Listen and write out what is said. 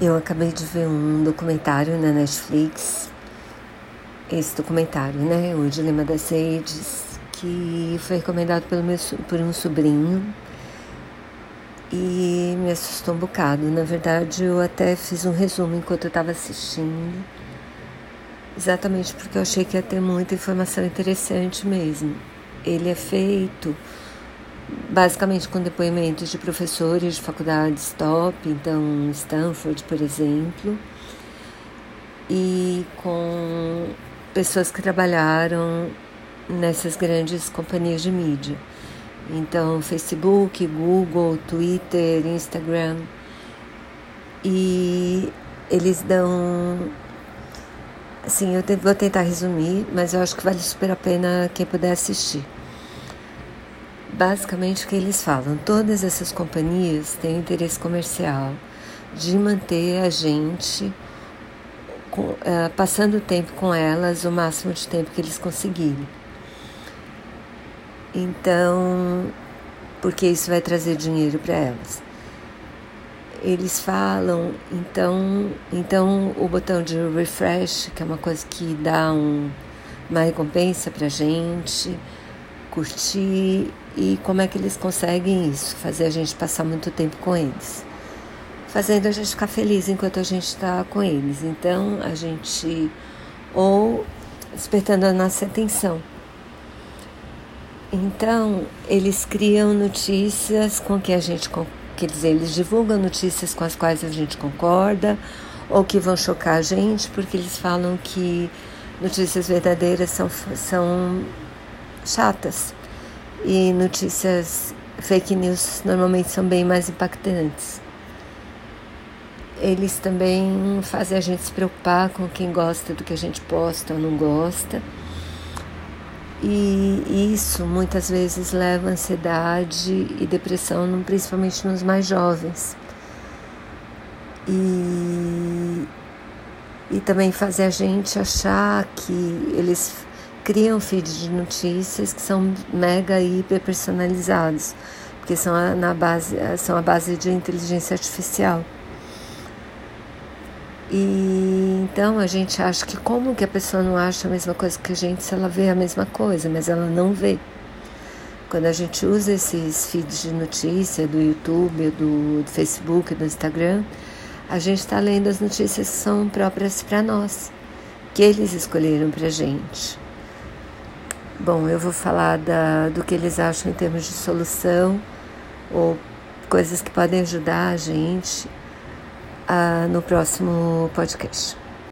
Eu acabei de ver um documentário na Netflix, esse documentário, né? O Dilema das Redes, que foi recomendado pelo meu, por um sobrinho e me assustou um bocado. Na verdade, eu até fiz um resumo enquanto eu estava assistindo, exatamente porque eu achei que ia ter muita informação interessante mesmo. Ele é feito basicamente com depoimentos de professores de faculdades top, então Stanford, por exemplo, e com pessoas que trabalharam nessas grandes companhias de mídia. Então, Facebook, Google, Twitter, Instagram. E eles dão. Assim, eu vou tentar resumir, mas eu acho que vale super a pena quem puder assistir. Basicamente o que eles falam, todas essas companhias têm interesse comercial de manter a gente uh, passando tempo com elas o máximo de tempo que eles conseguirem. Então, porque isso vai trazer dinheiro para elas. Eles falam, então, então o botão de refresh, que é uma coisa que dá um, uma recompensa para gente, curtir e como é que eles conseguem isso, fazer a gente passar muito tempo com eles, fazendo a gente ficar feliz enquanto a gente está com eles. Então a gente ou despertando a nossa atenção. Então eles criam notícias com que a gente, quer dizer, eles divulgam notícias com as quais a gente concorda ou que vão chocar a gente, porque eles falam que notícias verdadeiras são, são chatas e notícias fake news normalmente são bem mais impactantes. Eles também fazem a gente se preocupar com quem gosta do que a gente posta ou não gosta. E isso muitas vezes leva ansiedade e depressão, principalmente nos mais jovens. E, e também fazer a gente achar que eles criam feeds de notícias que são mega hiper personalizados, porque são a, na base, são a base de inteligência artificial. E então a gente acha que como que a pessoa não acha a mesma coisa que a gente se ela vê a mesma coisa, mas ela não vê. Quando a gente usa esses feeds de notícia do YouTube, do, do Facebook, do Instagram, a gente está lendo as notícias que são próprias para nós, que eles escolheram para gente. Bom, eu vou falar da, do que eles acham em termos de solução ou coisas que podem ajudar a gente uh, no próximo podcast.